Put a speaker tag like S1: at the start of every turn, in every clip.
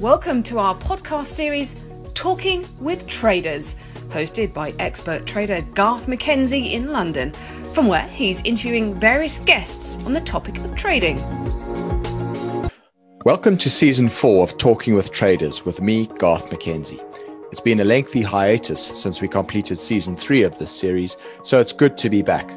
S1: Welcome to our podcast series, Talking with Traders, hosted by expert trader Garth McKenzie in London, from where he's interviewing various guests on the topic of trading.
S2: Welcome to season four of Talking with Traders with me, Garth McKenzie. It's been a lengthy hiatus since we completed season three of this series, so it's good to be back.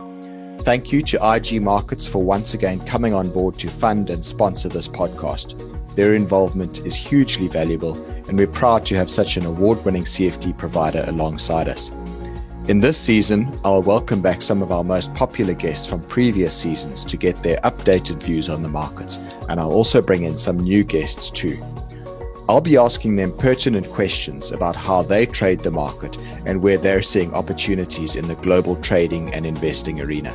S2: Thank you to IG Markets for once again coming on board to fund and sponsor this podcast. Their involvement is hugely valuable, and we're proud to have such an award winning CFD provider alongside us. In this season, I'll welcome back some of our most popular guests from previous seasons to get their updated views on the markets, and I'll also bring in some new guests too. I'll be asking them pertinent questions about how they trade the market and where they're seeing opportunities in the global trading and investing arena.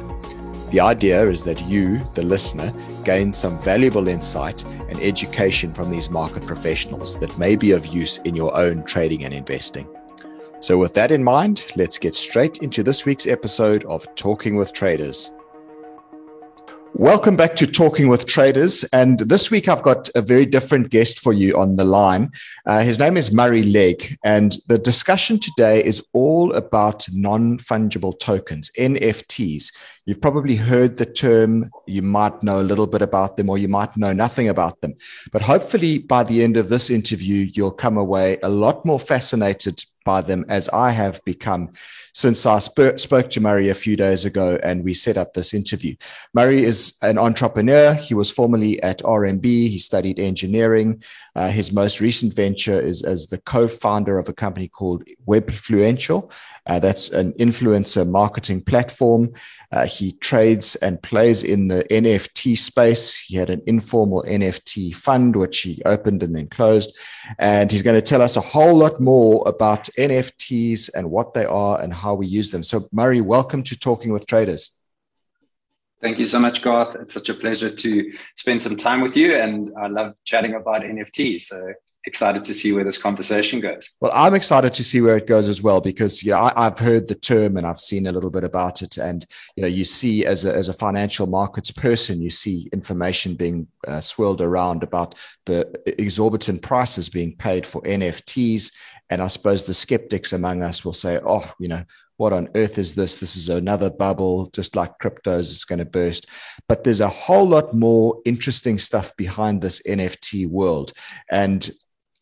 S2: The idea is that you, the listener, gain some valuable insight and education from these market professionals that may be of use in your own trading and investing. So, with that in mind, let's get straight into this week's episode of Talking with Traders. Welcome back to Talking with Traders. And this week I've got a very different guest for you on the line. Uh, his name is Murray Legg. And the discussion today is all about non fungible tokens, NFTs. You've probably heard the term, you might know a little bit about them, or you might know nothing about them. But hopefully by the end of this interview, you'll come away a lot more fascinated by them as I have become since I sp- spoke to Murray a few days ago and we set up this interview. Murray is an entrepreneur. He was formerly at RMB. He studied engineering. Uh, his most recent venture is as the co-founder of a company called Webfluential. Uh, that's an influencer marketing platform. Uh, he trades and plays in the NFT space. He had an informal NFT fund, which he opened and then closed. And he's going to tell us a whole lot more about NFTs and what they are and how we use them. So, Murray, welcome to Talking with Traders.
S3: Thank you so much, Garth. It's such a pleasure to spend some time with you. And I love chatting about NFTs. So excited to see where this conversation goes.
S2: Well, I'm excited to see where it goes as well because yeah, I, have heard the term and I've seen a little bit about it. And you know, you see as a as a financial markets person, you see information being uh, swirled around about the exorbitant prices being paid for NFTs. And I suppose the skeptics among us will say, "Oh, you know." What on earth is this? This is another bubble, just like cryptos, it's going to burst. But there's a whole lot more interesting stuff behind this NFT world. And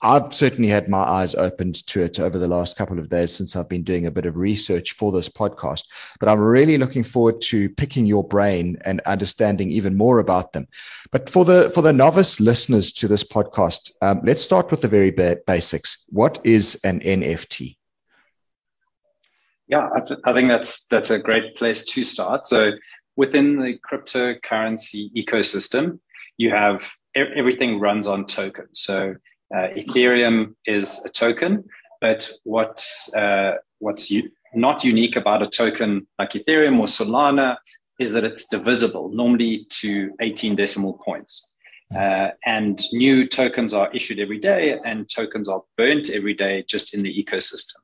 S2: I've certainly had my eyes opened to it over the last couple of days since I've been doing a bit of research for this podcast. But I'm really looking forward to picking your brain and understanding even more about them. But for the for the novice listeners to this podcast, um, let's start with the very ba- basics. What is an NFT?
S3: Yeah, I, th- I think that's that's a great place to start. So within the cryptocurrency ecosystem, you have everything runs on tokens. So uh, Ethereum is a token, but what's uh, what's u- not unique about a token like Ethereum or Solana is that it's divisible, normally to 18 decimal points. Uh, and new tokens are issued every day, and tokens are burnt every day just in the ecosystem.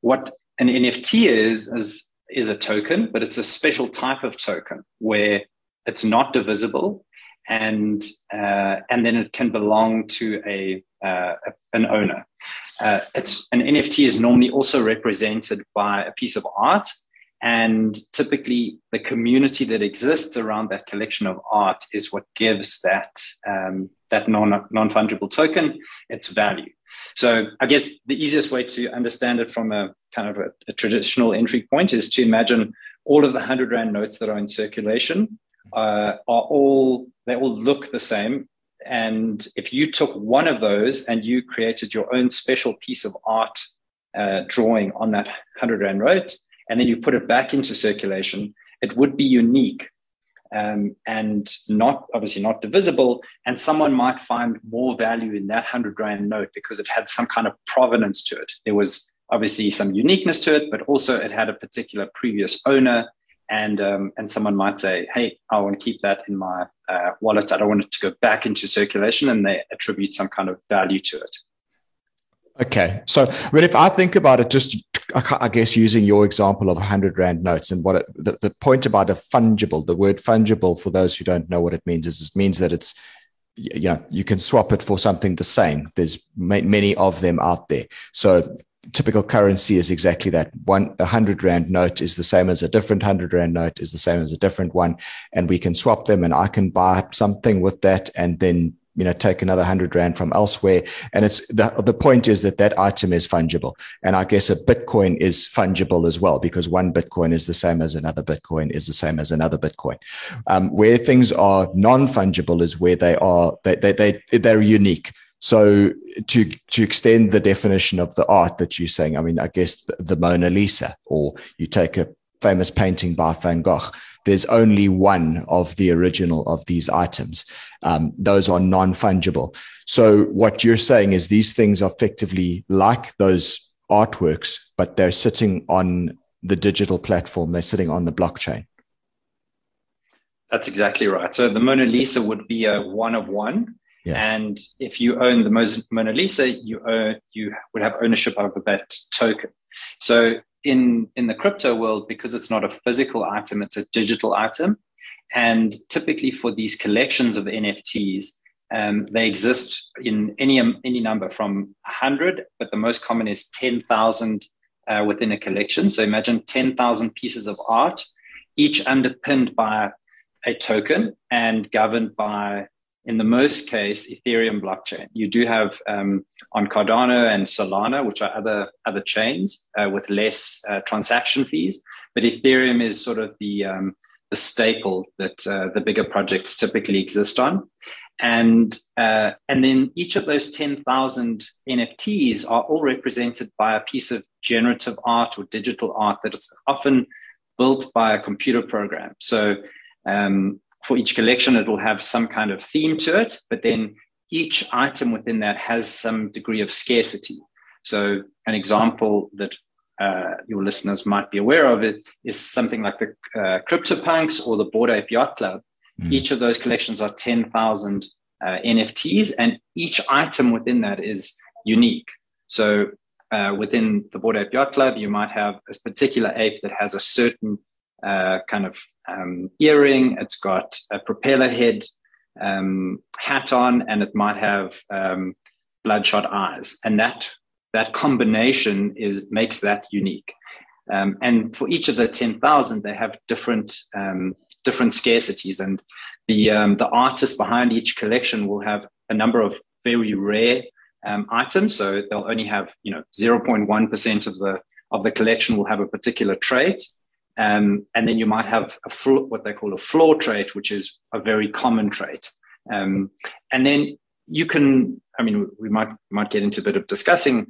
S3: What an NFT is is is a token, but it's a special type of token where it's not divisible and uh, and then it can belong to a, uh, an owner. Uh, it's an NFT is normally also represented by a piece of art, and typically the community that exists around that collection of art is what gives that um, that non non fungible token its value. So I guess the easiest way to understand it from a kind of a, a traditional entry point is to imagine all of the hundred rand notes that are in circulation uh, are all they all look the same. And if you took one of those and you created your own special piece of art uh, drawing on that 100 Rand note, and then you put it back into circulation, it would be unique um, and not obviously not divisible. And someone might find more value in that 100 Rand note because it had some kind of provenance to it. There was obviously some uniqueness to it, but also it had a particular previous owner and um, and someone might say, "Hey, I want to keep that in my uh, wallet. I don't want it to go back into circulation," and they attribute some kind of value to it.
S2: Okay, so but if I think about it, just I guess using your example of 100 Rand notes and what it, the, the point about a fungible, the word fungible, for those who don't know what it means, is it means that it's you know you can swap it for something the same there's many of them out there so typical currency is exactly that. One a hundred rand note is the same as a different hundred rand note is the same as a different one and we can swap them and i can buy something with that and then you know take another 100 rand from elsewhere. And it's the, the point is that that item is fungible and i guess a bitcoin is fungible as well because one bitcoin is the same as another bitcoin is the same as another bitcoin. Um, where things are non-fungible is where they are they, they, they they're unique so to to extend the definition of the art that you're saying i mean i guess the, the mona lisa or you take a famous painting by van gogh there's only one of the original of these items. Um, those are non fungible. So, what you're saying is these things are effectively like those artworks, but they're sitting on the digital platform, they're sitting on the blockchain.
S3: That's exactly right. So, the Mona Lisa would be a one of one. Yeah. And if you own the Mona Lisa, you own, you would have ownership over that token. So in in the crypto world because it's not a physical item it's a digital item and typically for these collections of nfts um, they exist in any any number from 100 but the most common is 10000 uh, within a collection so imagine 10000 pieces of art each underpinned by a token and governed by in the most case, Ethereum blockchain. You do have um, on Cardano and Solana, which are other other chains uh, with less uh, transaction fees, but Ethereum is sort of the um, the staple that uh, the bigger projects typically exist on. And uh, and then each of those ten thousand NFTs are all represented by a piece of generative art or digital art that is often built by a computer program. So um, for each collection, it will have some kind of theme to it, but then each item within that has some degree of scarcity. So, an example that uh, your listeners might be aware of it is something like the uh, CryptoPunks or the Bored Ape Yacht Club. Mm. Each of those collections are 10,000 uh, NFTs, and each item within that is unique. So, uh, within the Bored Ape Yacht Club, you might have a particular ape that has a certain uh, kind of um, earring. It's got a propeller head um, hat on, and it might have um, bloodshot eyes. And that that combination is makes that unique. Um, and for each of the ten thousand, they have different um, different scarcities, and the um, the artist behind each collection will have a number of very rare items. So they'll only have you know zero point one percent of the of the collection will have a particular trait, um, and then you might have a fl- what they call a floor trait, which is a very common trait. Um, and then you can, I mean, we might might get into a bit of discussing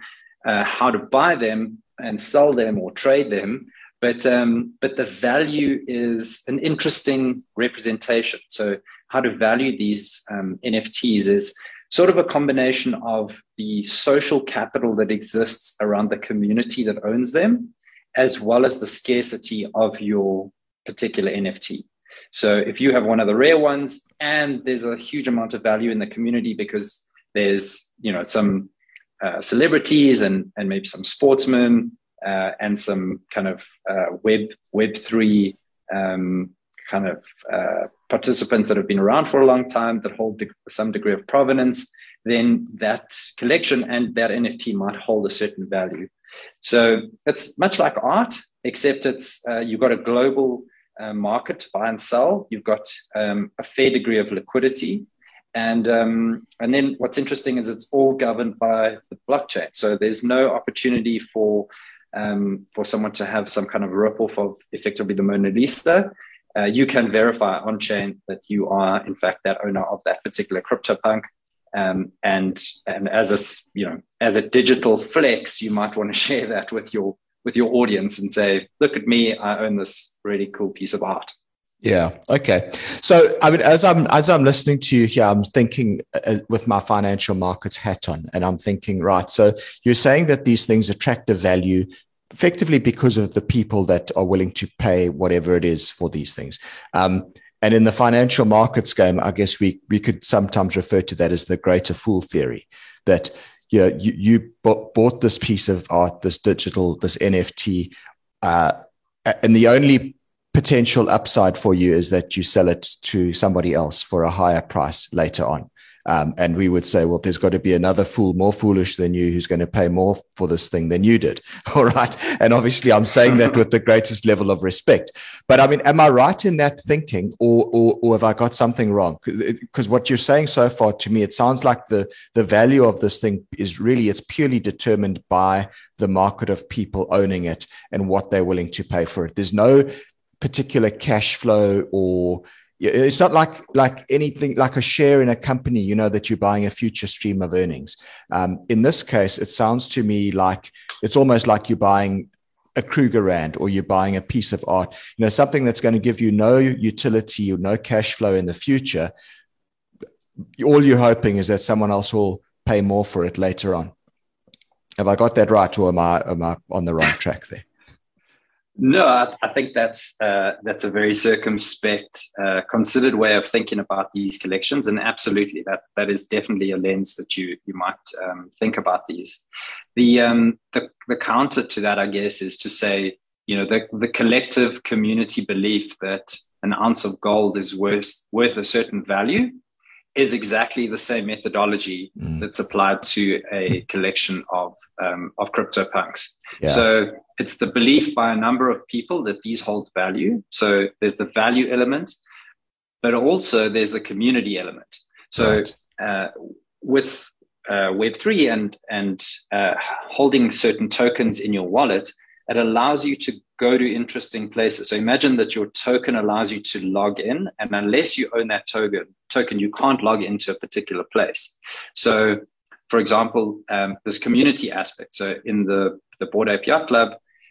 S3: uh, how to buy them and sell them or trade them, but um, but the value is an interesting representation. So how to value these um, NFTs is sort of a combination of the social capital that exists around the community that owns them as well as the scarcity of your particular NFT. So if you have one of the rare ones and there's a huge amount of value in the community because there's you know some uh, celebrities and and maybe some sportsmen uh, and some kind of uh, web web three um, kind of uh, participants that have been around for a long time that hold de- some degree of provenance, then that collection and that NFT might hold a certain value. So it's much like art, except it's uh, you've got a global uh, market to buy and sell. You've got um, a fair degree of liquidity, and um, and then what's interesting is it's all governed by the blockchain. So there's no opportunity for um, for someone to have some kind of rip off of effectively the Mona Lisa. Uh, you can verify on chain that you are in fact that owner of that particular CryptoPunk. Um, and and as a you know as a digital flex, you might want to share that with your with your audience and say, "Look at me! I own this really cool piece of art."
S2: Yeah. Okay. So, I mean, as I'm as I'm listening to you here, I'm thinking uh, with my financial markets hat on, and I'm thinking, right. So, you're saying that these things attract a value effectively because of the people that are willing to pay whatever it is for these things. Um, and in the financial markets game, I guess we we could sometimes refer to that as the greater fool theory. That you know, you, you bought this piece of art, this digital, this NFT, uh, and the only potential upside for you is that you sell it to somebody else for a higher price later on. Um, and we would say, well, there's got to be another fool more foolish than you who's going to pay more for this thing than you did. All right. And obviously, I'm saying that with the greatest level of respect. But I mean, am I right in that thinking, or or, or have I got something wrong? Because what you're saying so far to me, it sounds like the the value of this thing is really it's purely determined by the market of people owning it and what they're willing to pay for it. There's no particular cash flow or it's not like like anything like a share in a company you know that you're buying a future stream of earnings. Um, in this case it sounds to me like it's almost like you're buying a Krugerrand or you're buying a piece of art you know something that's going to give you no utility or no cash flow in the future. All you're hoping is that someone else will pay more for it later on. Have i got that right or am i am i on the wrong track there
S3: no, I, I think that's uh, that's a very circumspect, uh, considered way of thinking about these collections, and absolutely, that that is definitely a lens that you you might um, think about these. The, um, the the counter to that, I guess, is to say, you know, the the collective community belief that an ounce of gold is worth worth a certain value is exactly the same methodology mm. that's applied to a collection of um, of CryptoPunks. Yeah. So it's the belief by a number of people that these hold value. So there's the value element, but also there's the community element. So right. uh, with uh, Web3 and, and uh, holding certain tokens in your wallet, it allows you to go to interesting places. So imagine that your token allows you to log in, and unless you own that token, token you can't log into a particular place. So, for example, um, this community aspect. So in the the Bored Ape Yacht Club,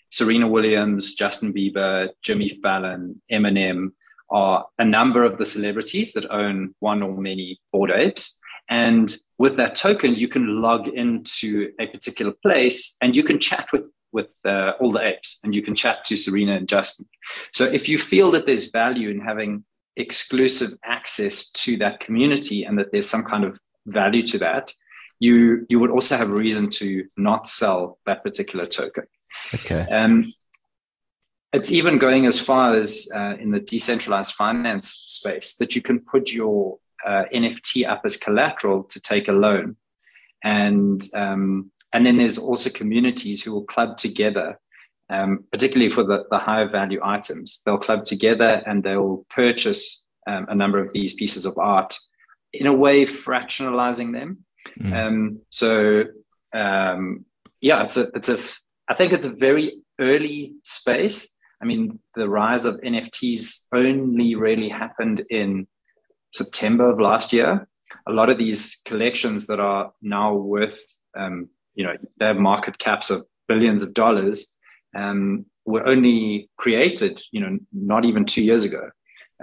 S3: Serena Williams, Justin Bieber, Jimmy Fallon, Eminem are a number of the celebrities that own one or many Bored apes. And with that token, you can log into a particular place and you can chat with with uh, all the apes and you can chat to Serena and Justin. So if you feel that there's value in having exclusive access to that community and that there's some kind of value to that, you you would also have a reason to not sell that particular token.
S2: Okay.
S3: Um, it's even going as far as uh, in the decentralized finance space that you can put your uh, NFT up as collateral to take a loan, and um, and then there's also communities who will club together, um, particularly for the, the higher value items. They'll club together and they'll purchase um, a number of these pieces of art, in a way fractionalizing them. Mm. Um, so um, yeah, it's a it's a I think it's a very early space. I mean, the rise of NFTs only really happened in September of last year. A lot of these collections that are now worth, um, you know, they have market caps of billions of dollars, um, were only created, you know, not even two years ago.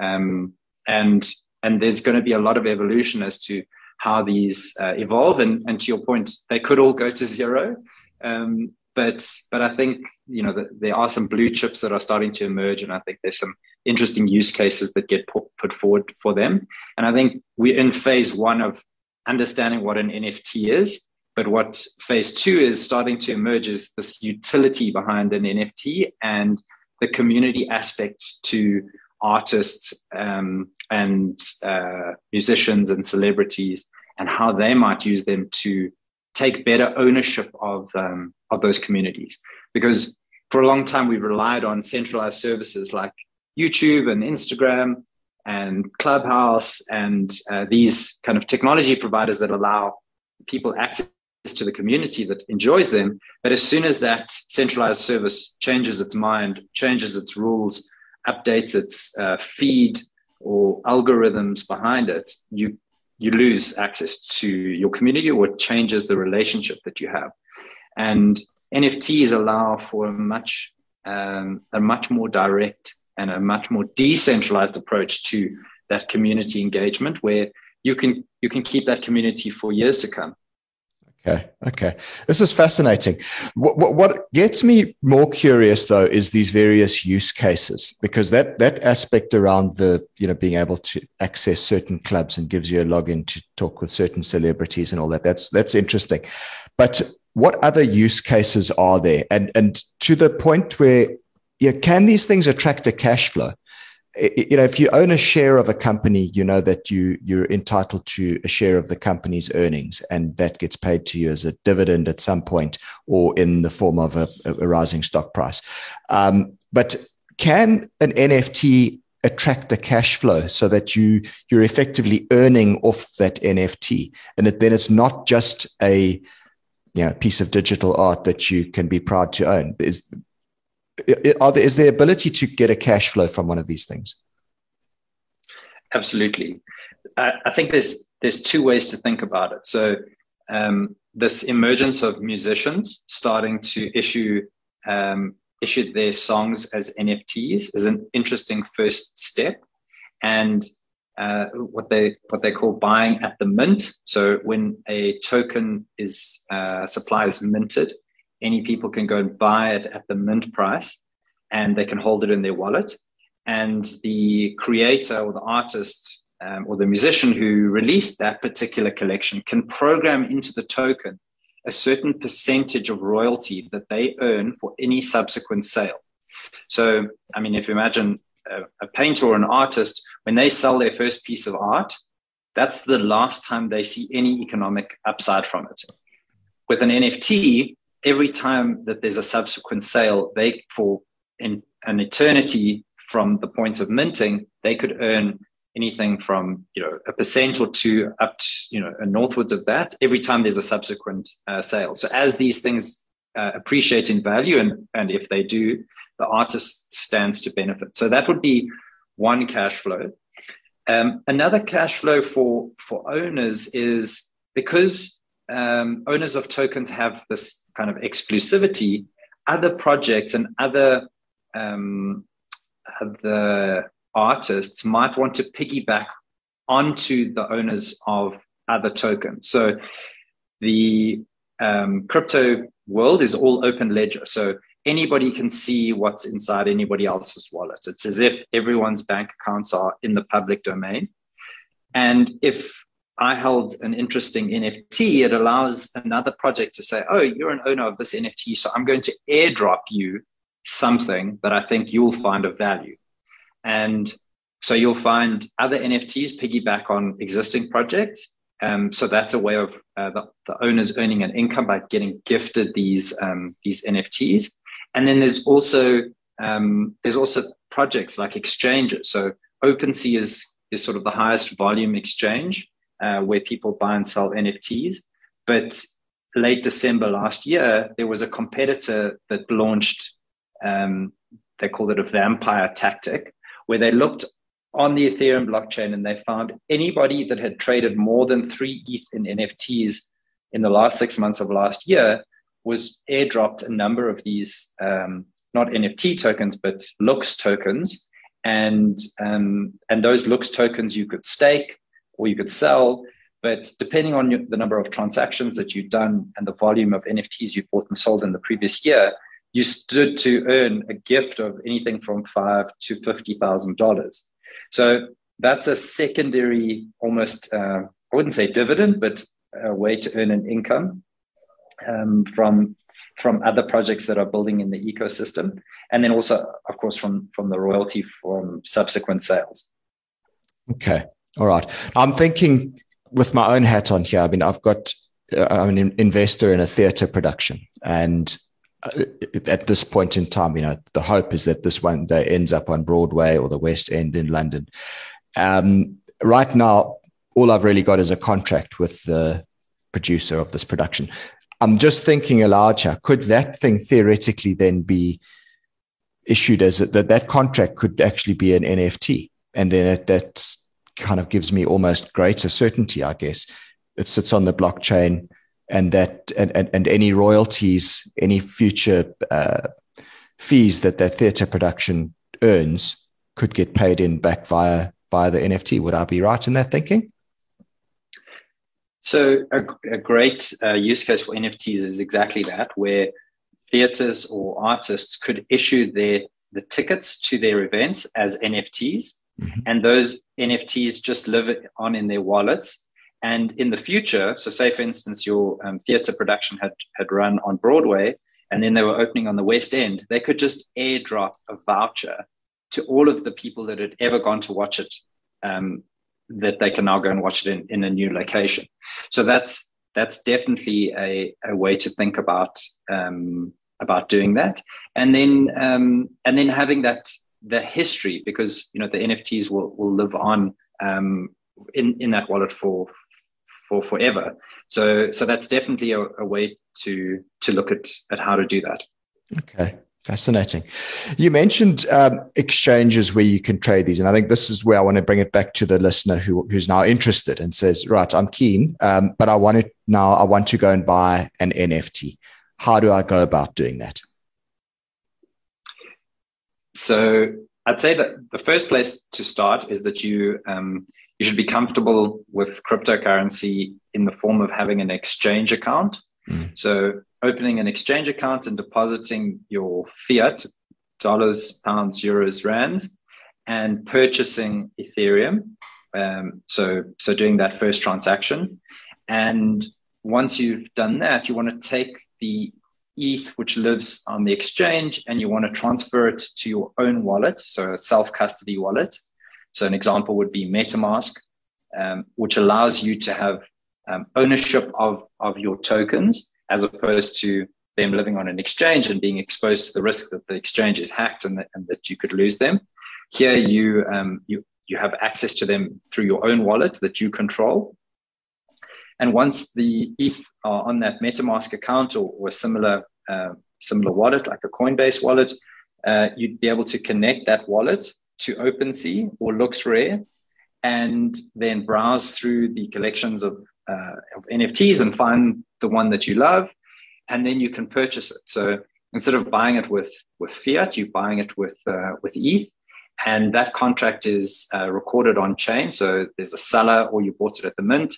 S3: Um, and and there's going to be a lot of evolution as to how these uh, evolve. And, and to your point, they could all go to zero. Um, but but I think you know there are some blue chips that are starting to emerge, and I think there's some interesting use cases that get put, put forward for them. And I think we're in phase one of understanding what an NFT is, but what phase two is starting to emerge is this utility behind an NFT and the community aspects to artists um, and uh, musicians and celebrities and how they might use them to take better ownership of um, of those communities because for a long time we've relied on centralized services like YouTube and Instagram and Clubhouse and uh, these kind of technology providers that allow people access to the community that enjoys them. But as soon as that centralized service changes its mind, changes its rules, updates its uh, feed or algorithms behind it, you you lose access to your community or it changes the relationship that you have. And NFTs allow for a much um, a much more direct and a much more decentralized approach to that community engagement, where you can you can keep that community for years to come.
S2: Okay. Okay. This is fascinating. What, what, what, gets me more curious though is these various use cases because that, that aspect around the, you know, being able to access certain clubs and gives you a login to talk with certain celebrities and all that. That's, that's interesting. But what other use cases are there? And, and to the point where, you know, can these things attract a cash flow? You know, if you own a share of a company, you know that you you're entitled to a share of the company's earnings, and that gets paid to you as a dividend at some point, or in the form of a, a rising stock price. Um, but can an NFT attract a cash flow so that you you're effectively earning off that NFT, and then it's not just a you know, piece of digital art that you can be proud to own? Is are there, is ability to get a cash flow from one of these things?
S3: Absolutely. I, I think there's there's two ways to think about it. So um, this emergence of musicians starting to issue um, issue their songs as NFTs is an interesting first step, and uh, what they what they call buying at the mint. So when a token is uh, supply is minted, any people can go and buy it at the mint price and they can hold it in their wallet. And the creator or the artist um, or the musician who released that particular collection can program into the token a certain percentage of royalty that they earn for any subsequent sale. So, I mean, if you imagine a, a painter or an artist, when they sell their first piece of art, that's the last time they see any economic upside from it. With an NFT, every time that there's a subsequent sale, they for in an eternity from the point of minting, they could earn anything from you know a percent or two up to you know northwards of that every time there's a subsequent uh, sale. So as these things uh, appreciate in value, and and if they do, the artist stands to benefit. So that would be one cash flow. Um, another cash flow for for owners is because um, owners of tokens have this kind of exclusivity, other projects and other um, other artists might want to piggyback onto the owners of other tokens. So the um, crypto world is all open ledger. So anybody can see what's inside anybody else's wallet. It's as if everyone's bank accounts are in the public domain. And if I held an interesting NFT, it allows another project to say, Oh, you're an owner of this NFT. So I'm going to airdrop you something that I think you'll find of value. And so you'll find other NFTs piggyback on existing projects. Um, so that's a way of uh, the, the, owners earning an income by getting gifted these um, these NFTs. And then there's also um, there's also projects like exchanges. So OpenSea is is sort of the highest volume exchange uh, where people buy and sell NFTs. But late December last year, there was a competitor that launched. Um, they called it a vampire tactic, where they looked on the Ethereum blockchain and they found anybody that had traded more than three ETH in NFTs in the last six months of last year was airdropped a number of these um, not NFT tokens but looks tokens, and um, and those looks tokens you could stake or you could sell. But depending on your, the number of transactions that you've done and the volume of NFTs you bought and sold in the previous year, you stood to earn a gift of anything from five to fifty thousand dollars. So that's a secondary, almost uh, I wouldn't say dividend, but a way to earn an income um, from from other projects that are building in the ecosystem, and then also, of course, from from the royalty from subsequent sales.
S2: Okay, all right. I'm thinking with my own hat on here. I mean, I've got uh, I'm an investor in a theatre production, and uh, at this point in time, you know, the hope is that this one day ends up on Broadway or the West End in London. Um, right now, all I've really got is a contract with the producer of this production. I'm just thinking aloud here. Could that thing theoretically then be issued as a, that that contract could actually be an NFT, and then that, that kind of gives me almost greater certainty, I guess. It sits on the blockchain, and that and and, and any royalties, any future uh, fees that that theatre production earns could get paid in back via via the NFT. Would I be right in that thinking?
S3: So a, a great uh, use case for NFTs is exactly that, where theaters or artists could issue their the tickets to their events as NFTs, mm-hmm. and those NFTs just live on in their wallets. And in the future, so say for instance, your um, theater production had had run on Broadway, and then they were opening on the West End, they could just airdrop a voucher to all of the people that had ever gone to watch it um, that they can now go and watch it in, in a new location. So that's that's definitely a, a way to think about um, about doing that, and then um, and then having that the history because you know the NFTs will will live on um, in in that wallet for for forever. So so that's definitely a, a way to to look at at how to do that.
S2: Okay. Fascinating. You mentioned um, exchanges where you can trade these, and I think this is where I want to bring it back to the listener who, who's now interested and says, "Right, I'm keen, um, but I want it now. I want to go and buy an NFT. How do I go about doing that?"
S3: So, I'd say that the first place to start is that you um, you should be comfortable with cryptocurrency in the form of having an exchange account. Mm. So opening an exchange account and depositing your fiat, dollars, pounds, euros, rands, and purchasing Ethereum. Um, so, so doing that first transaction. And once you've done that, you want to take the ETH, which lives on the exchange, and you want to transfer it to your own wallet, so a self custody wallet. So, an example would be MetaMask, um, which allows you to have um, ownership of, of your tokens as opposed to them living on an exchange and being exposed to the risk that the exchange is hacked and that, and that you could lose them. Here, you, um, you, you have access to them through your own wallet that you control. And once the ETH are on that MetaMask account or, or a similar, uh, similar wallet, like a Coinbase wallet, uh, you'd be able to connect that wallet to OpenSea or LooksRare and then browse through the collections of, uh, of NFTs and find the one that you love, and then you can purchase it. So instead of buying it with with fiat, you're buying it with uh, with ETH, and that contract is uh, recorded on chain. So there's a seller, or you bought it at the mint,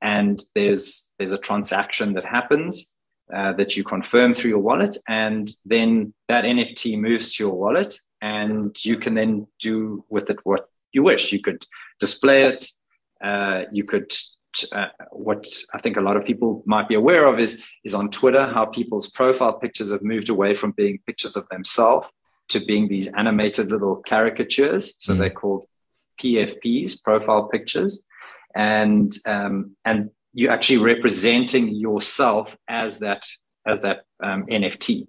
S3: and there's there's a transaction that happens uh, that you confirm through your wallet, and then that NFT moves to your wallet, and you can then do with it what you wish. You could display it. Uh, you could uh, what I think a lot of people might be aware of is is on Twitter how people's profile pictures have moved away from being pictures of themselves to being these animated little caricatures. So mm. they're called PFPs, profile pictures, and um, and you're actually representing yourself as that as that um, NFT.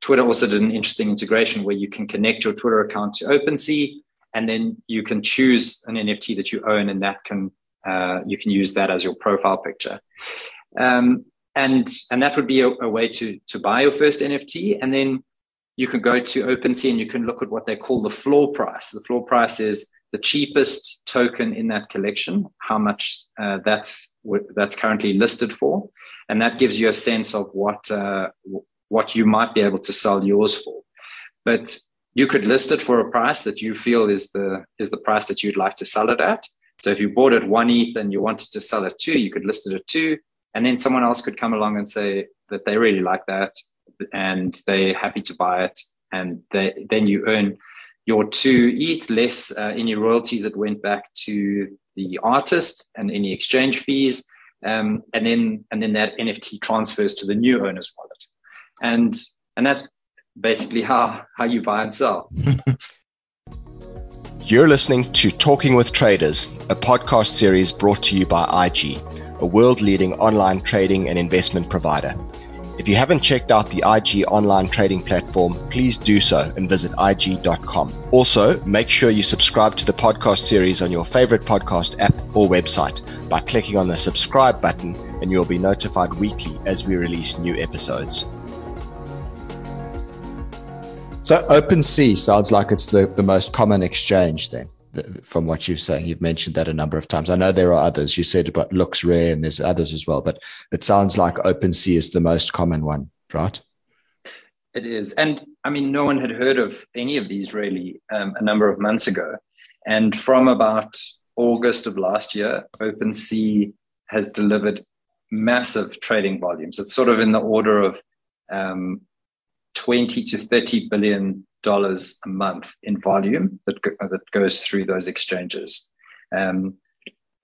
S3: Twitter also did an interesting integration where you can connect your Twitter account to OpenSea, and then you can choose an NFT that you own, and that can uh, you can use that as your profile picture. Um, and, and that would be a, a, way to, to buy your first NFT. And then you can go to OpenSea and you can look at what they call the floor price. The floor price is the cheapest token in that collection, how much uh, that's, that's currently listed for. And that gives you a sense of what, uh, what you might be able to sell yours for. But you could list it for a price that you feel is the, is the price that you'd like to sell it at. So if you bought it one ETH and you wanted to sell it two, you could list it at two, and then someone else could come along and say that they really like that and they're happy to buy it, and they, then you earn your two ETH less uh, any royalties that went back to the artist and any exchange fees, um, and then and then that NFT transfers to the new owner's wallet, and and that's basically how how you buy and sell.
S2: You're listening to Talking with Traders, a podcast series brought to you by IG, a world leading online trading and investment provider. If you haven't checked out the IG online trading platform, please do so and visit IG.com. Also, make sure you subscribe to the podcast series on your favorite podcast app or website by clicking on the subscribe button, and you'll be notified weekly as we release new episodes. So OpenSea sounds like it's the, the most common exchange then, from what you've saying. You've mentioned that a number of times. I know there are others. You said about LooksRare and there's others as well, but it sounds like OpenSea is the most common one, right?
S3: It is. And I mean, no one had heard of any of these really um, a number of months ago. And from about August of last year, OpenSea has delivered massive trading volumes. It's sort of in the order of um, 20 to 30 billion dollars a month in volume that, go, that goes through those exchanges. Um,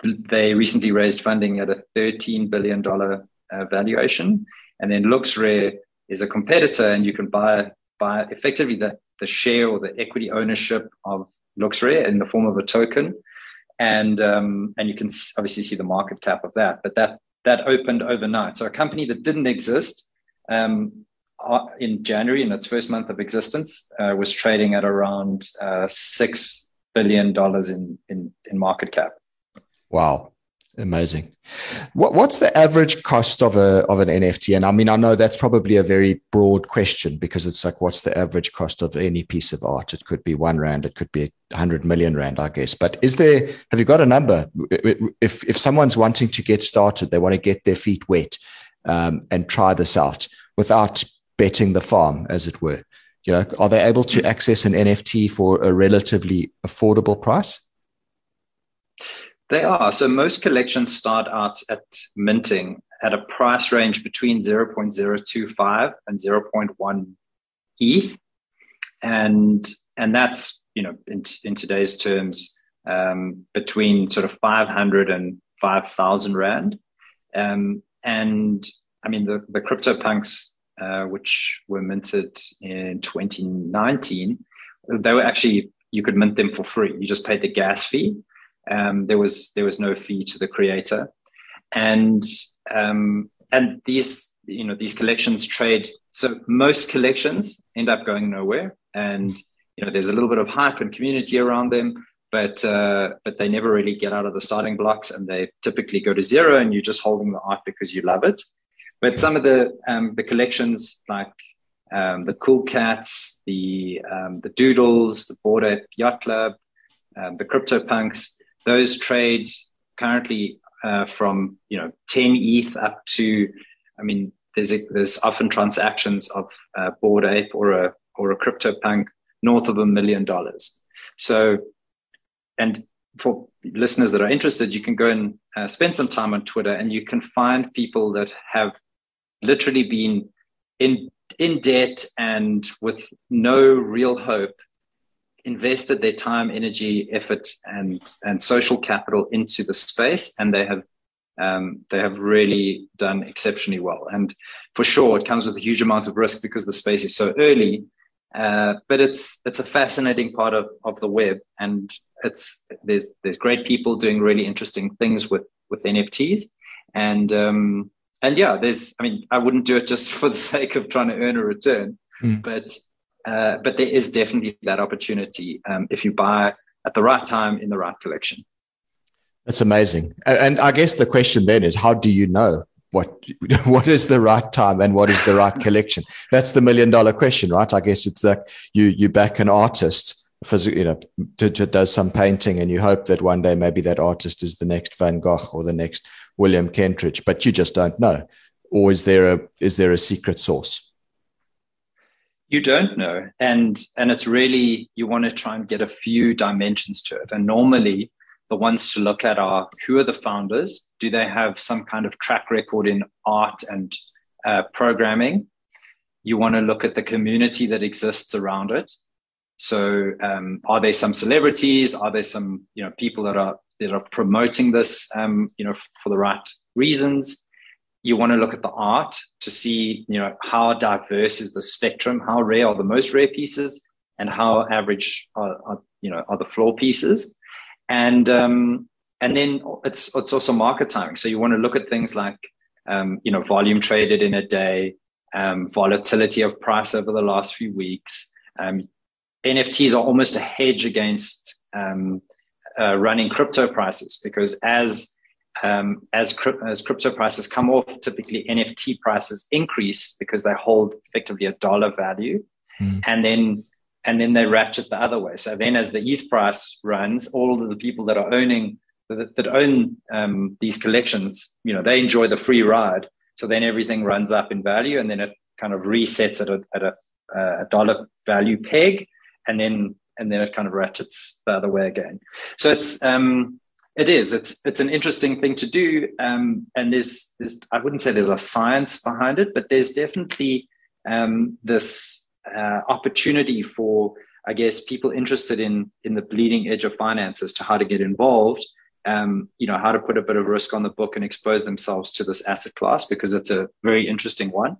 S3: they recently raised funding at a 13 billion dollar uh, valuation, and then LooksRare is a competitor, and you can buy buy effectively the the share or the equity ownership of LooksRare in the form of a token, and um, and you can obviously see the market cap of that. But that that opened overnight. So a company that didn't exist um, in January, in its first month of existence, uh, was trading at around uh, six billion dollars in, in in market cap.
S2: Wow. Amazing. What, what's the average cost of a of an NFT? And I mean, I know that's probably a very broad question because it's like, what's the average cost of any piece of art? It could be one rand, it could be hundred million rand, I guess. But is there? Have you got a number? If if someone's wanting to get started, they want to get their feet wet um, and try this out without betting the farm, as it were. You know, are they able to access an NFT for a relatively affordable price?
S3: They are. So most collections start out at minting at a price range between 0.025 and 0.1 ETH. And and that's, you know, in, in today's terms, um, between sort of 500 and 5,000 Rand. Um, and I mean, the, the CryptoPunks, uh, which were minted in 2019, they were actually, you could mint them for free. You just paid the gas fee um, there was there was no fee to the creator, and um, and these you know these collections trade. So most collections end up going nowhere, and you know there's a little bit of hype and community around them, but uh, but they never really get out of the starting blocks, and they typically go to zero, and you're just holding the art because you love it. But some of the um, the collections like um, the Cool Cats, the um, the Doodles, the Bored Ape Yacht Club, um, the Crypto Punks, those trades currently uh, from you know 10 ETH up to, I mean, there's a, there's often transactions of uh, Bored Ape or a or a crypto punk north of a million dollars. So, and for listeners that are interested, you can go and uh, spend some time on Twitter, and you can find people that have literally been in in debt and with no real hope invested their time, energy, effort, and and social capital into the space, and they have um, they have really done exceptionally well. And for sure, it comes with a huge amount of risk because the space is so early. Uh, but it's it's a fascinating part of, of the web, and it's there's there's great people doing really interesting things with with NFTs, and um, and yeah, there's I mean I wouldn't do it just for the sake of trying to earn a return, mm. but uh, but there is definitely that opportunity um, if you buy at the right time in the right collection.
S2: That's amazing. And I guess the question then is, how do you know what what is the right time and what is the right collection? That's the million dollar question, right? I guess it's like you you back an artist, you know, does some painting, and you hope that one day maybe that artist is the next Van Gogh or the next William Kentridge, but you just don't know. Or is there a is there a secret source?
S3: you don't know. And and it's really you want to try and get a few dimensions to it. And normally the ones to look at are who are the founders? Do they have some kind of track record in art and uh, programming? You want to look at the community that exists around it so um, are there some celebrities are there some you know people that are that are promoting this um, you know for the right reasons you want to look at the art to see, you know, how diverse is the spectrum, how rare are the most rare pieces, and how average are, are you know, are the floor pieces, and um, and then it's it's also market timing. So you want to look at things like, um, you know, volume traded in a day, um, volatility of price over the last few weeks. Um, NFTs are almost a hedge against um, uh, running crypto prices because as um, as, as crypto prices come off, typically NFT prices increase because they hold effectively a dollar value, mm. and then and then they ratchet the other way. So then, as the ETH price runs, all of the people that are owning that, that own um, these collections, you know, they enjoy the free ride. So then everything runs up in value, and then it kind of resets at a at a, a dollar value peg, and then and then it kind of ratchets the other way again. So it's um, it is. It's it's an interesting thing to do, um, and there's there's I wouldn't say there's a science behind it, but there's definitely um, this uh, opportunity for I guess people interested in in the bleeding edge of finances to how to get involved. Um, you know how to put a bit of risk on the book and expose themselves to this asset class because it's a very interesting one.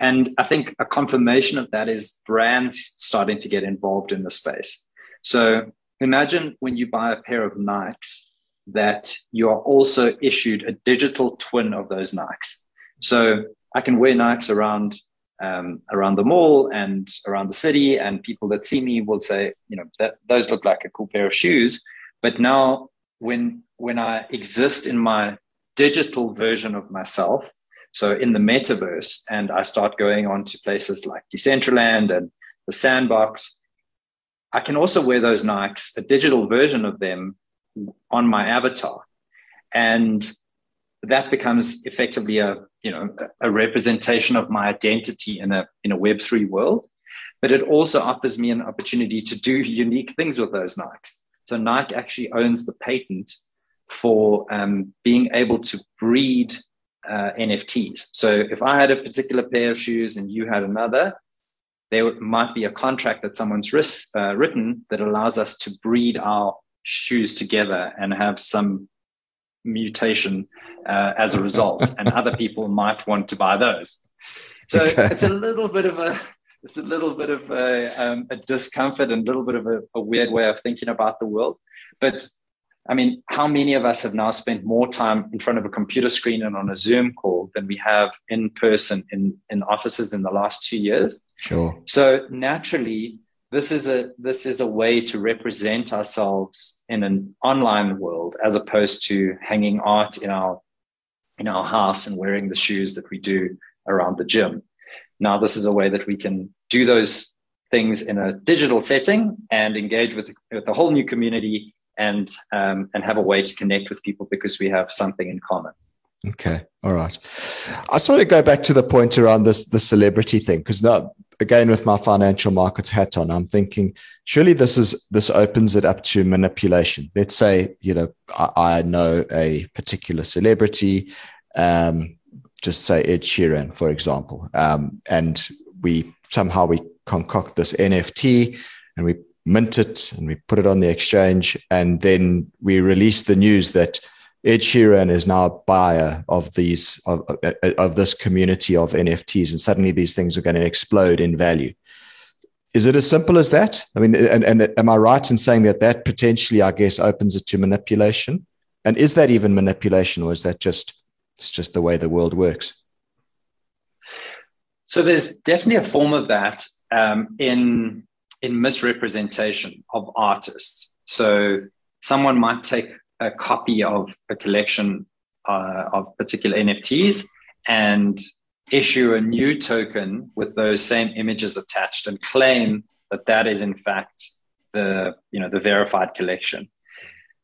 S3: And I think a confirmation of that is brands starting to get involved in the space. So imagine when you buy a pair of Nikes that you are also issued a digital twin of those Nikes. So I can wear Nikes around um, around the mall and around the city, and people that see me will say, you know, that those look like a cool pair of shoes. But now, when when I exist in my digital version of myself, so in the metaverse, and I start going on to places like Decentraland and the Sandbox, I can also wear those Nikes, a digital version of them, on my avatar, and that becomes effectively a you know a representation of my identity in a in a web 3 world. But it also offers me an opportunity to do unique things with those nikes. So nike actually owns the patent for um, being able to breed uh, nfts so if i had a particular pair of shoes and you had another there might be a contract that someone's uh, written that allows us to breed our shoes together and have some mutation uh, as a result, and other people might want to buy those. So okay. it's a little bit of a it's a little bit of a, um, a discomfort and a little bit of a, a, weird way of thinking about the world. But I mean, how many of us have now spent more time in front of a computer screen and on a Zoom call than we have in person in, in offices in the last two years?
S2: Sure.
S3: So naturally, this is a this is a way to represent ourselves in an online world as opposed to hanging art in our in our house and wearing the shoes that we do around the gym now this is a way that we can do those things in a digital setting and engage with, with a whole new community and um, and have a way to connect with people because we have something in common
S2: Okay. All right. I sort of go back to the point around this the celebrity thing because now again with my financial markets hat on, I'm thinking surely this is this opens it up to manipulation. Let's say you know I, I know a particular celebrity, um, just say Ed Sheeran for example, um, and we somehow we concoct this NFT and we mint it and we put it on the exchange and then we release the news that Ed Sheeran is now a buyer of these of, of this community of NFTs, and suddenly these things are going to explode in value. Is it as simple as that? I mean, and, and am I right in saying that that potentially, I guess, opens it to manipulation? And is that even manipulation, or is that just it's just the way the world works?
S3: So there's definitely a form of that um, in in misrepresentation of artists. So someone might take a copy of a collection uh, of particular NFTs and issue a new token with those same images attached and claim that that is in fact the you know the verified collection.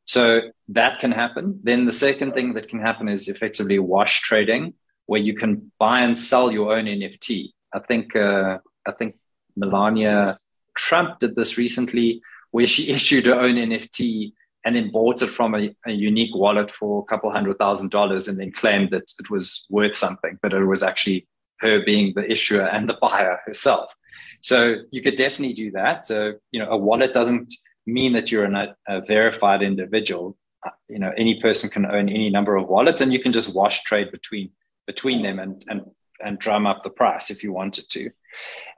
S3: So that can happen. Then the second thing that can happen is effectively wash trading, where you can buy and sell your own NFT. I think uh, I think Melania Trump did this recently, where she issued her own NFT and then bought it from a, a, unique wallet for a couple hundred thousand dollars and then claimed that it was worth something, but it was actually her being the issuer and the buyer herself. So you could definitely do that. So, you know, a wallet doesn't mean that you're a, a verified individual. Uh, you know, any person can own any number of wallets and you can just wash trade between, between them and, and, and drum up the price if you wanted to.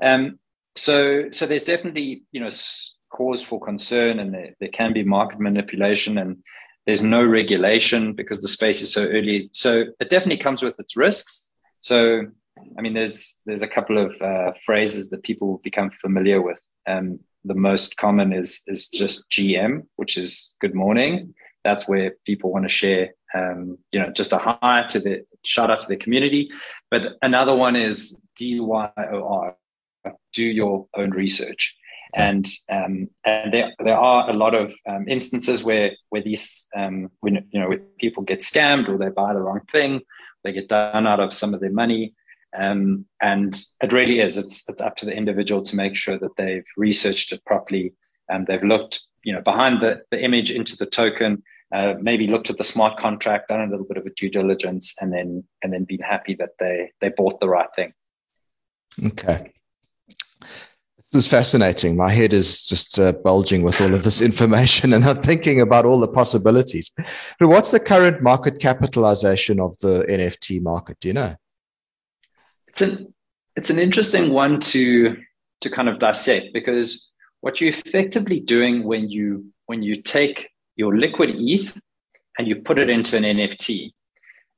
S3: Um, so, so there's definitely, you know, cause for concern and there, there can be market manipulation and there's no regulation because the space is so early. So it definitely comes with its risks. So, I mean, there's there's a couple of uh, phrases that people become familiar with. Um, the most common is is just GM, which is good morning. That's where people want to share, um, you know, just a hi to the shout out to the community. But another one is DYOR, do your own research and um, and there there are a lot of um, instances where where these um, when you know people get scammed or they buy the wrong thing, they get done out of some of their money, um, and it really is it's it's up to the individual to make sure that they've researched it properly and they've looked you know behind the, the image into the token. Uh, maybe looked at the smart contract, done a little bit of a due diligence, and then and then been happy that they they bought the right thing.
S2: Okay. This is fascinating. My head is just uh, bulging with all of this information, and I'm thinking about all the possibilities. But what's the current market capitalization of the NFT market? Do you know?
S3: It's an it's an interesting one to to kind of dissect because what you're effectively doing when you when you take your liquid ETH and you put it into an NFT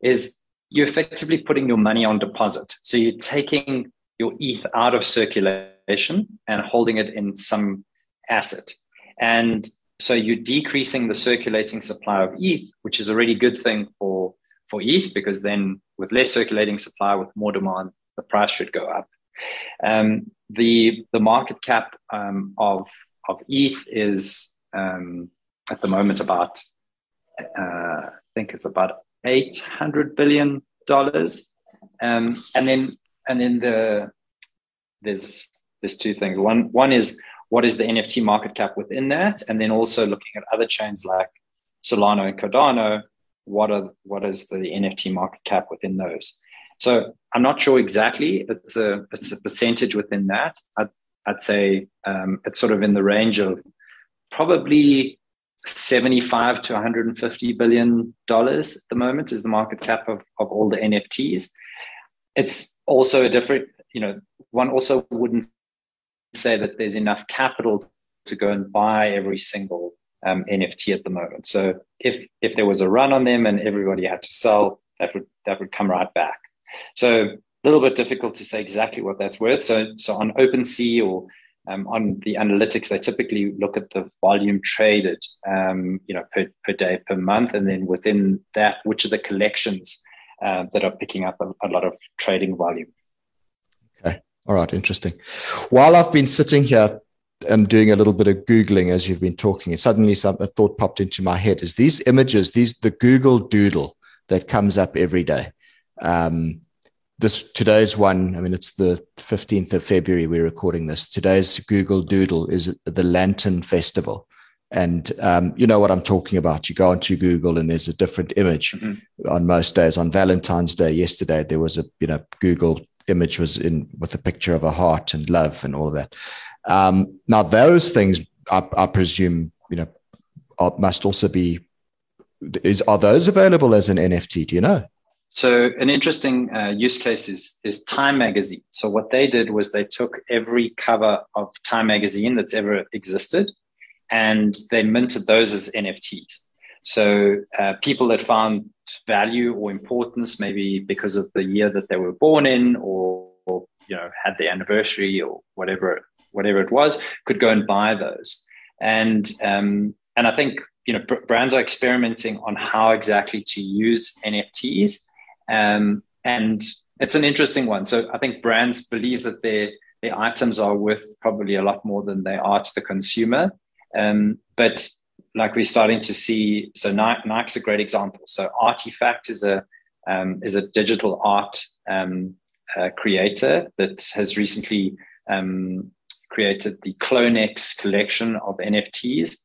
S3: is you're effectively putting your money on deposit. So you're taking your ETH out of circulation and holding it in some asset. And so you're decreasing the circulating supply of ETH, which is a really good thing for, for ETH because then with less circulating supply, with more demand, the price should go up. Um, the the market cap um, of of ETH is um, at the moment about uh, I think it's about eight hundred billion dollars, um, and then and then the there's there's two things. One one is what is the NFT market cap within that, and then also looking at other chains like Solana and Cardano. What are what is the NFT market cap within those? So I'm not sure exactly. It's a it's a percentage within that. I'd, I'd say um, it's sort of in the range of probably 75 to 150 billion dollars at the moment is the market cap of, of all the NFTs. It's also a different, you know, one also wouldn't say that there's enough capital to go and buy every single um, NFT at the moment. So if if there was a run on them and everybody had to sell, that would that would come right back. So a little bit difficult to say exactly what that's worth. So, so on OpenSea or um, on the analytics, they typically look at the volume traded, um, you know, per, per day, per month, and then within that, which are the collections uh, that are picking up a, a lot of trading volume.
S2: All right, interesting. While I've been sitting here and doing a little bit of googling as you've been talking, and suddenly some a thought popped into my head: is these images, these the Google Doodle that comes up every day. Um, this today's one i mean it's the 15th of february we're recording this today's google doodle is the lantern festival and um, you know what i'm talking about you go onto google and there's a different image mm-hmm. on most days on valentine's day yesterday there was a you know google image was in with a picture of a heart and love and all of that um, now those things I, I presume you know are, must also be is are those available as an nft do you know
S3: so an interesting uh, use case is, is Time Magazine. So what they did was they took every cover of Time Magazine that's ever existed and they minted those as NFTs. So uh, people that found value or importance, maybe because of the year that they were born in or, or you know, had the anniversary or whatever, whatever it was, could go and buy those. And, um, and I think, you know, brands are experimenting on how exactly to use NFTs um, and it's an interesting one. So I think brands believe that their their items are worth probably a lot more than they are to the consumer. Um, but like we're starting to see, so Nike, Nike's a great example. So RTFKT is a um, is a digital art um, uh, creator that has recently um, created the CloneX collection of NFTs,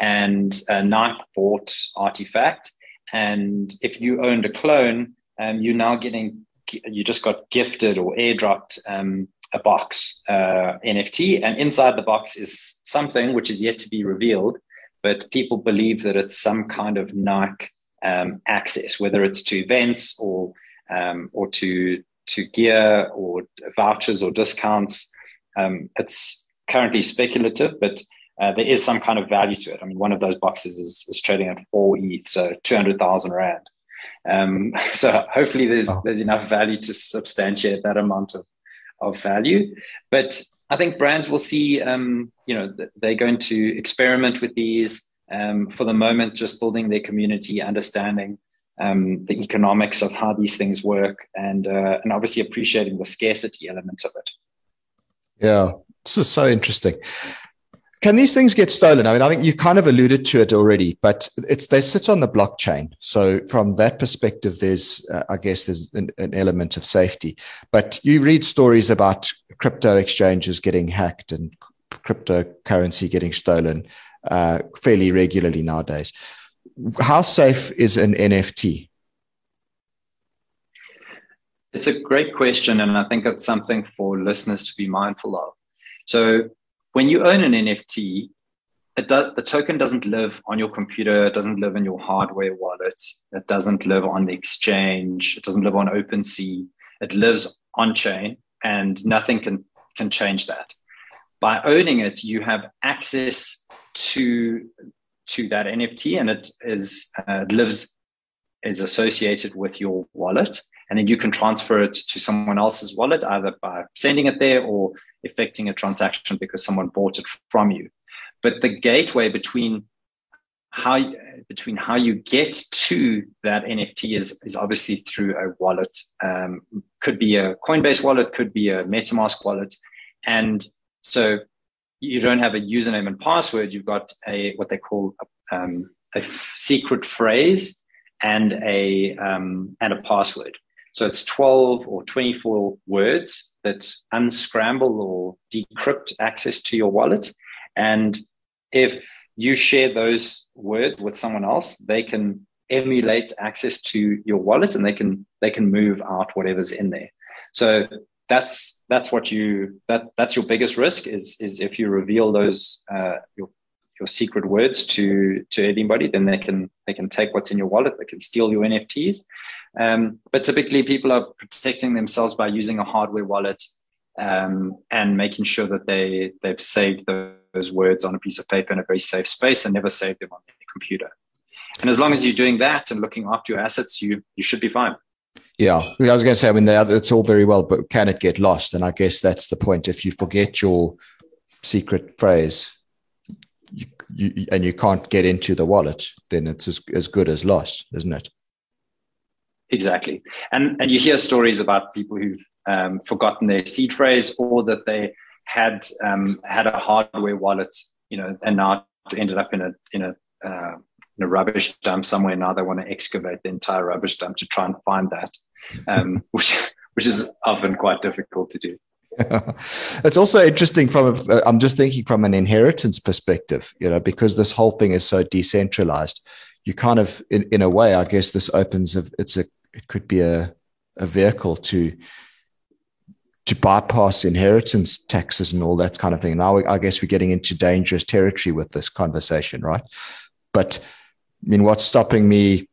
S3: and uh, Nike bought RTFKT. And if you owned a clone, um, you're now getting you just got gifted or airdropped um, a box uh, NFT, and inside the box is something which is yet to be revealed, but people believe that it's some kind of Nike um, access, whether it's to events or um, or to to gear or vouchers or discounts. Um, it's currently speculative, but uh, there is some kind of value to it. I mean, one of those boxes is, is trading at four ETH, so two hundred thousand rand. Um, so hopefully there's oh. there's enough value to substantiate that amount of of value. But I think brands will see, um, you know, they're going to experiment with these um, for the moment, just building their community, understanding um, the economics of how these things work, and uh, and obviously appreciating the scarcity element of it.
S2: Yeah, this is so interesting. Can these things get stolen? I mean, I think you kind of alluded to it already, but it's they sit on the blockchain. So from that perspective, there's uh, I guess there's an, an, element of safety. But you read stories about crypto exchanges getting hacked and cryptocurrency getting stolen uh, fairly regularly nowadays. How safe is an NFT?
S3: It's a great question, and I think it's something for listeners to be mindful of. So when you own an NFT, do, the token doesn't live on your computer, it doesn't live in your hardware wallet, it doesn't live on the exchange, it doesn't live on OpenSea, it lives on chain and nothing can can change that. By owning it, you have access to to that NFT, and it is uh, lives is associated with your wallet, and then you can transfer it to someone else's wallet either by sending it there or effecting a transaction because someone bought it from you. But the gateway between how between how you get to that NFT is is obviously through a wallet. Um, could be a Coinbase wallet, could be a MetaMask wallet, and so you don't have a username and password. You've got a what they call a, um, a secret phrase and a um, and a password. So it's 12 or 24 words that unscramble or decrypt access to your wallet. And if you share those words with someone else, they can emulate access to your wallet and they can they can move out whatever's in there. So that's that's what you that that's your biggest risk is is if you reveal those uh, your your secret words to to anybody, then they can they can take what's in your wallet. They can steal your NFTs. Um, but typically, people are protecting themselves by using a hardware wallet um, and making sure that they they've saved those words on a piece of paper in a very safe space and never saved them on their computer. And as long as you're doing that and looking after your assets, you you should be fine.
S2: Yeah, I was going to say, I mean, it's all very well, but can it get lost? And I guess that's the point. If you forget your secret phrase, you, you, and you can't get into the wallet, then it's as, as good as lost, isn't it?
S3: Exactly. And, and you hear stories about people who've um, forgotten their seed phrase or that they had, um, had a hardware wallet, you know, and now ended up in a, in a, uh, in a rubbish dump somewhere. Now they want to excavate the entire rubbish dump to try and find that, um, which, which is often quite difficult to do.
S2: it's also interesting from a, I'm just thinking from an inheritance perspective, you know, because this whole thing is so decentralized. You kind of, in, in a way, I guess this opens a, it's a, it could be a, a vehicle to, to bypass inheritance taxes and all that kind of thing. Now, I guess we're getting into dangerous territory with this conversation, right? But I mean, what's stopping me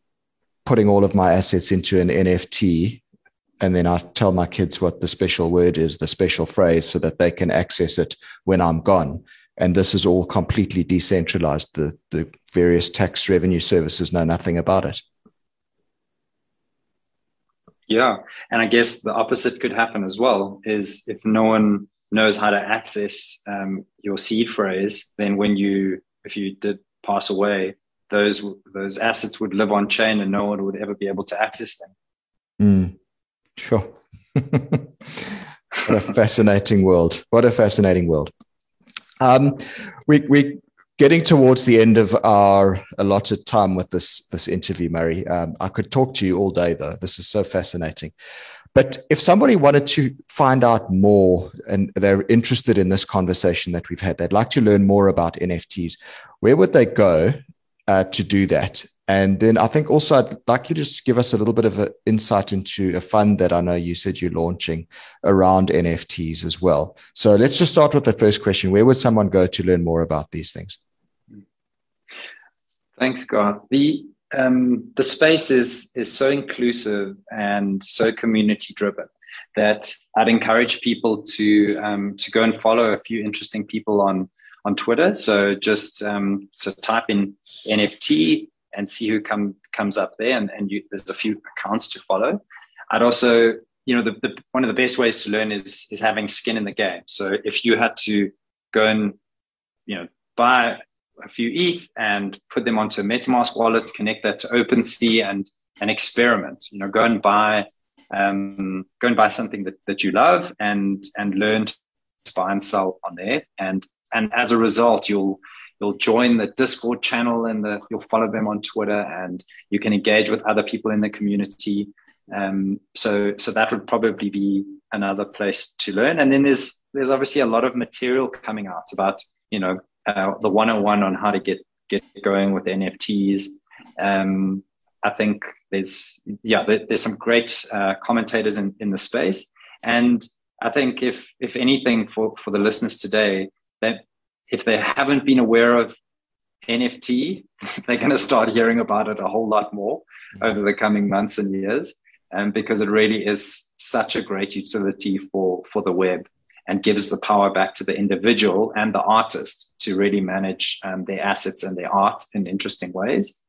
S2: putting all of my assets into an NFT and then I tell my kids what the special word is, the special phrase, so that they can access it when I'm gone. And this is all completely decentralized. The, the various tax revenue services know nothing about it.
S3: Yeah. And I guess the opposite could happen as well is if no one knows how to access um, your seed phrase, then when you, if you did pass away, those, those assets would live on chain and no one would ever be able to access them.
S2: Mm. Sure. what a fascinating world. What a fascinating world. Um, we, we getting towards the end of our allotted time with this this interview, Murray. Um, I could talk to you all day, though. This is so fascinating. But if somebody wanted to find out more and they're interested in this conversation that we've had, they'd like to learn more about NFTs, where would they go uh, to do that? And then I think also I'd like you to just give us a little bit of an insight into a fund that I know you said you're launching around NFTs as well. So let's just start with the first question. Where would someone go to learn more about these things?
S3: Thanks, Garth. The um, the space is is so inclusive and so community driven that I'd encourage people to um, to go and follow a few interesting people on on Twitter. So just um, so type in NFT and see who come comes up there. And, and you, there's a few accounts to follow. I'd also, you know, the, the, one of the best ways to learn is is having skin in the game. So if you had to go and, you know, buy a few ETH and put them onto a MetaMask wallet, connect that to OpenSea and and experiment. You know, go and buy um, go and buy something that, that you love and and learn to buy and sell on there. And and as a result, you'll you'll join the Discord channel and the, you'll follow them on Twitter and you can engage with other people in the community. Um, so, so that would probably be another place to learn. And then there's, there's obviously a lot of material coming out about, you know, uh, the 101 on how to get, get going with NFTs. Um, I think there's, yeah, there, there's some great uh, commentators in, in the space. And I think if, if anything for, for the listeners today, that if they haven't been aware of NFT, they're going to start hearing about it a whole lot more over the coming months and years. um, because it really is such a great utility for, for the web and gives the power back to the individual and the artist to really manage um, their assets and their art in interesting ways.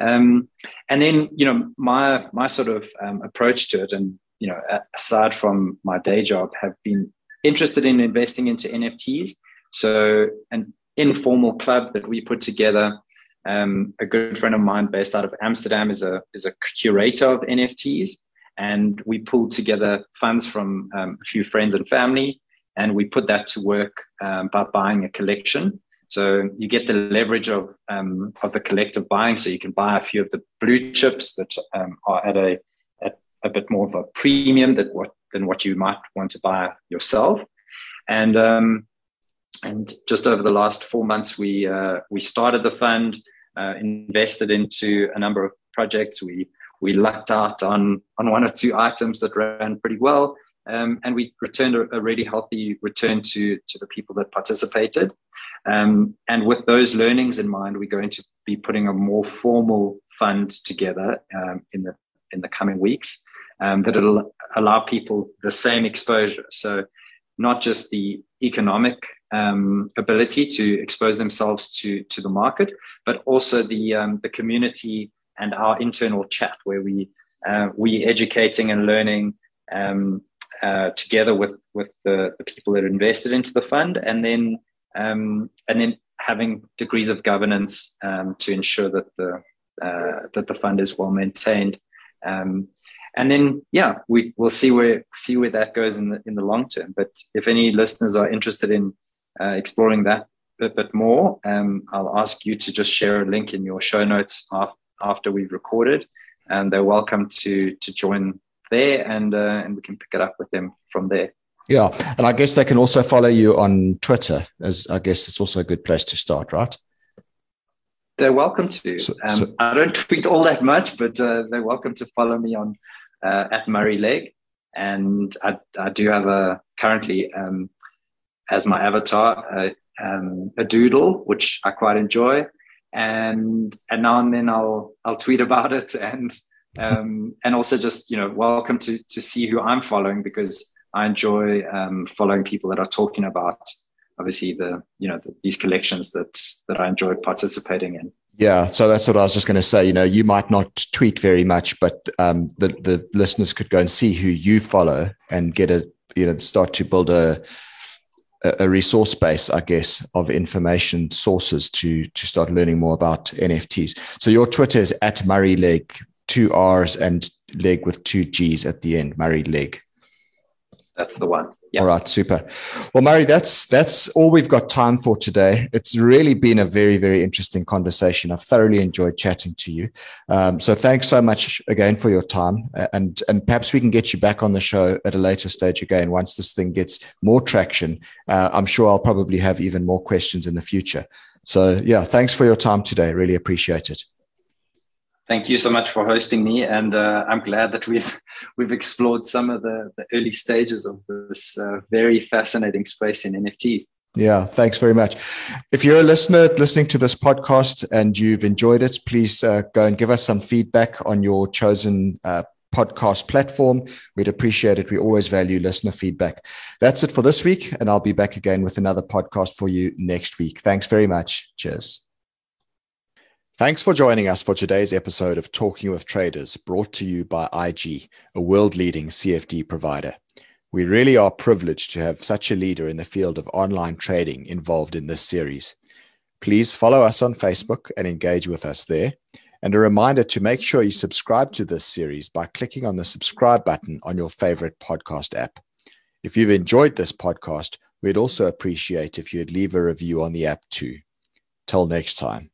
S3: Um, and then, you know, my my sort of um, approach to it, and you know, aside from my day job, have been interested in investing into NFTs. So, an informal club that we put together. Um, a good friend of mine based out of Amsterdam is a is a curator of NFTs, and we pulled together funds from um, a few friends and family, and we put that to work um, by buying a collection. So you get the leverage of um, of the collective buying. So you can buy a few of the blue chips that um, are at a at a bit more of a premium that what than what you might want to buy yourself. And um, and just over the last four months, we uh, we started the fund, uh, invested into a number of projects. We we lucked out on on one or two items that ran pretty well, um, and we returned a, a, really healthy return to to the people that participated. Um, and with those learnings in mind, we're going to be putting a more formal fund together um, in the in the coming weeks um, that will allow people the same exposure. So not just the economic um, ability to expose themselves to to the market, but also the um, the community and our internal chat where we uh, we educating and learning um, uh, together with with the, the people that are invested into the fund, and then um, and then having degrees of governance um, to ensure that the uh, that the fund is well maintained. Um, and then, yeah, we will see where see where that goes in the in the long term. But if any listeners are interested in uh, exploring that a bit more, um, I'll ask you to just share a link in your show notes after, after we've recorded, and they're welcome to to join there, and uh, and we can pick it up with them from there.
S2: Yeah, and I guess they can also follow you on Twitter, as I guess it's also a good place to start, right?
S3: They're welcome to. So, um, so, I don't tweet all that much, but uh, they're welcome to follow me on uh, at Murray Legg, and I, I do have a currently um, as my avatar um, a doodle, which I quite enjoy, and and now and then I'll I'll tweet about it and um, and also just you know welcome to to see who I'm following because I enjoy um, following people that are talking about obviously the you know the, these collections that that I enjoy participating in.
S2: Yeah, so that's what I was just going to say. You know, you might not tweet very much, but um, the the listeners could go and see who you follow and get a you know start to build a a resource base, I guess, of information sources to to start learning more about NFTs. So your Twitter is at Murray Legg, two R's and leg with two G's at the end, Murray Legg.
S3: That's the one.
S2: All right, super. Well, Murray, that's that's all we've got time for today. It's really been a very, very interesting conversation. I've thoroughly enjoyed chatting to you. Um, so, thanks so much again for your time, and and perhaps we can get you back on the show at a later stage again once this thing gets more traction. Uh, I'm sure I'll probably have even more questions in the future. So, yeah, thanks for your time today. Really appreciate it.
S3: Thank you so much for hosting me, and uh, I'm glad that we've we've explored some of the, the early stages of this uh, very fascinating space in NFTs.
S2: Yeah, thanks very much. If you're a listener listening to this podcast and you've enjoyed it, please uh, go and give us some feedback on your chosen uh, podcast platform. We'd appreciate it. We always value listener feedback. That's it for this week, and I'll be back again with another podcast for you next week. Thanks very much. Cheers. Thanks for joining us for today's episode of Talking with Traders, brought to you by IG, a world leading CFD provider. We really are privileged to have such a leader in the field of online trading involved in this series. Please follow us on Facebook and engage with us there. And a reminder to make sure you subscribe to this series by clicking on the subscribe button on your favorite podcast app. If you've enjoyed this podcast, we'd also appreciate if you'd leave a review on the app too. Till next time.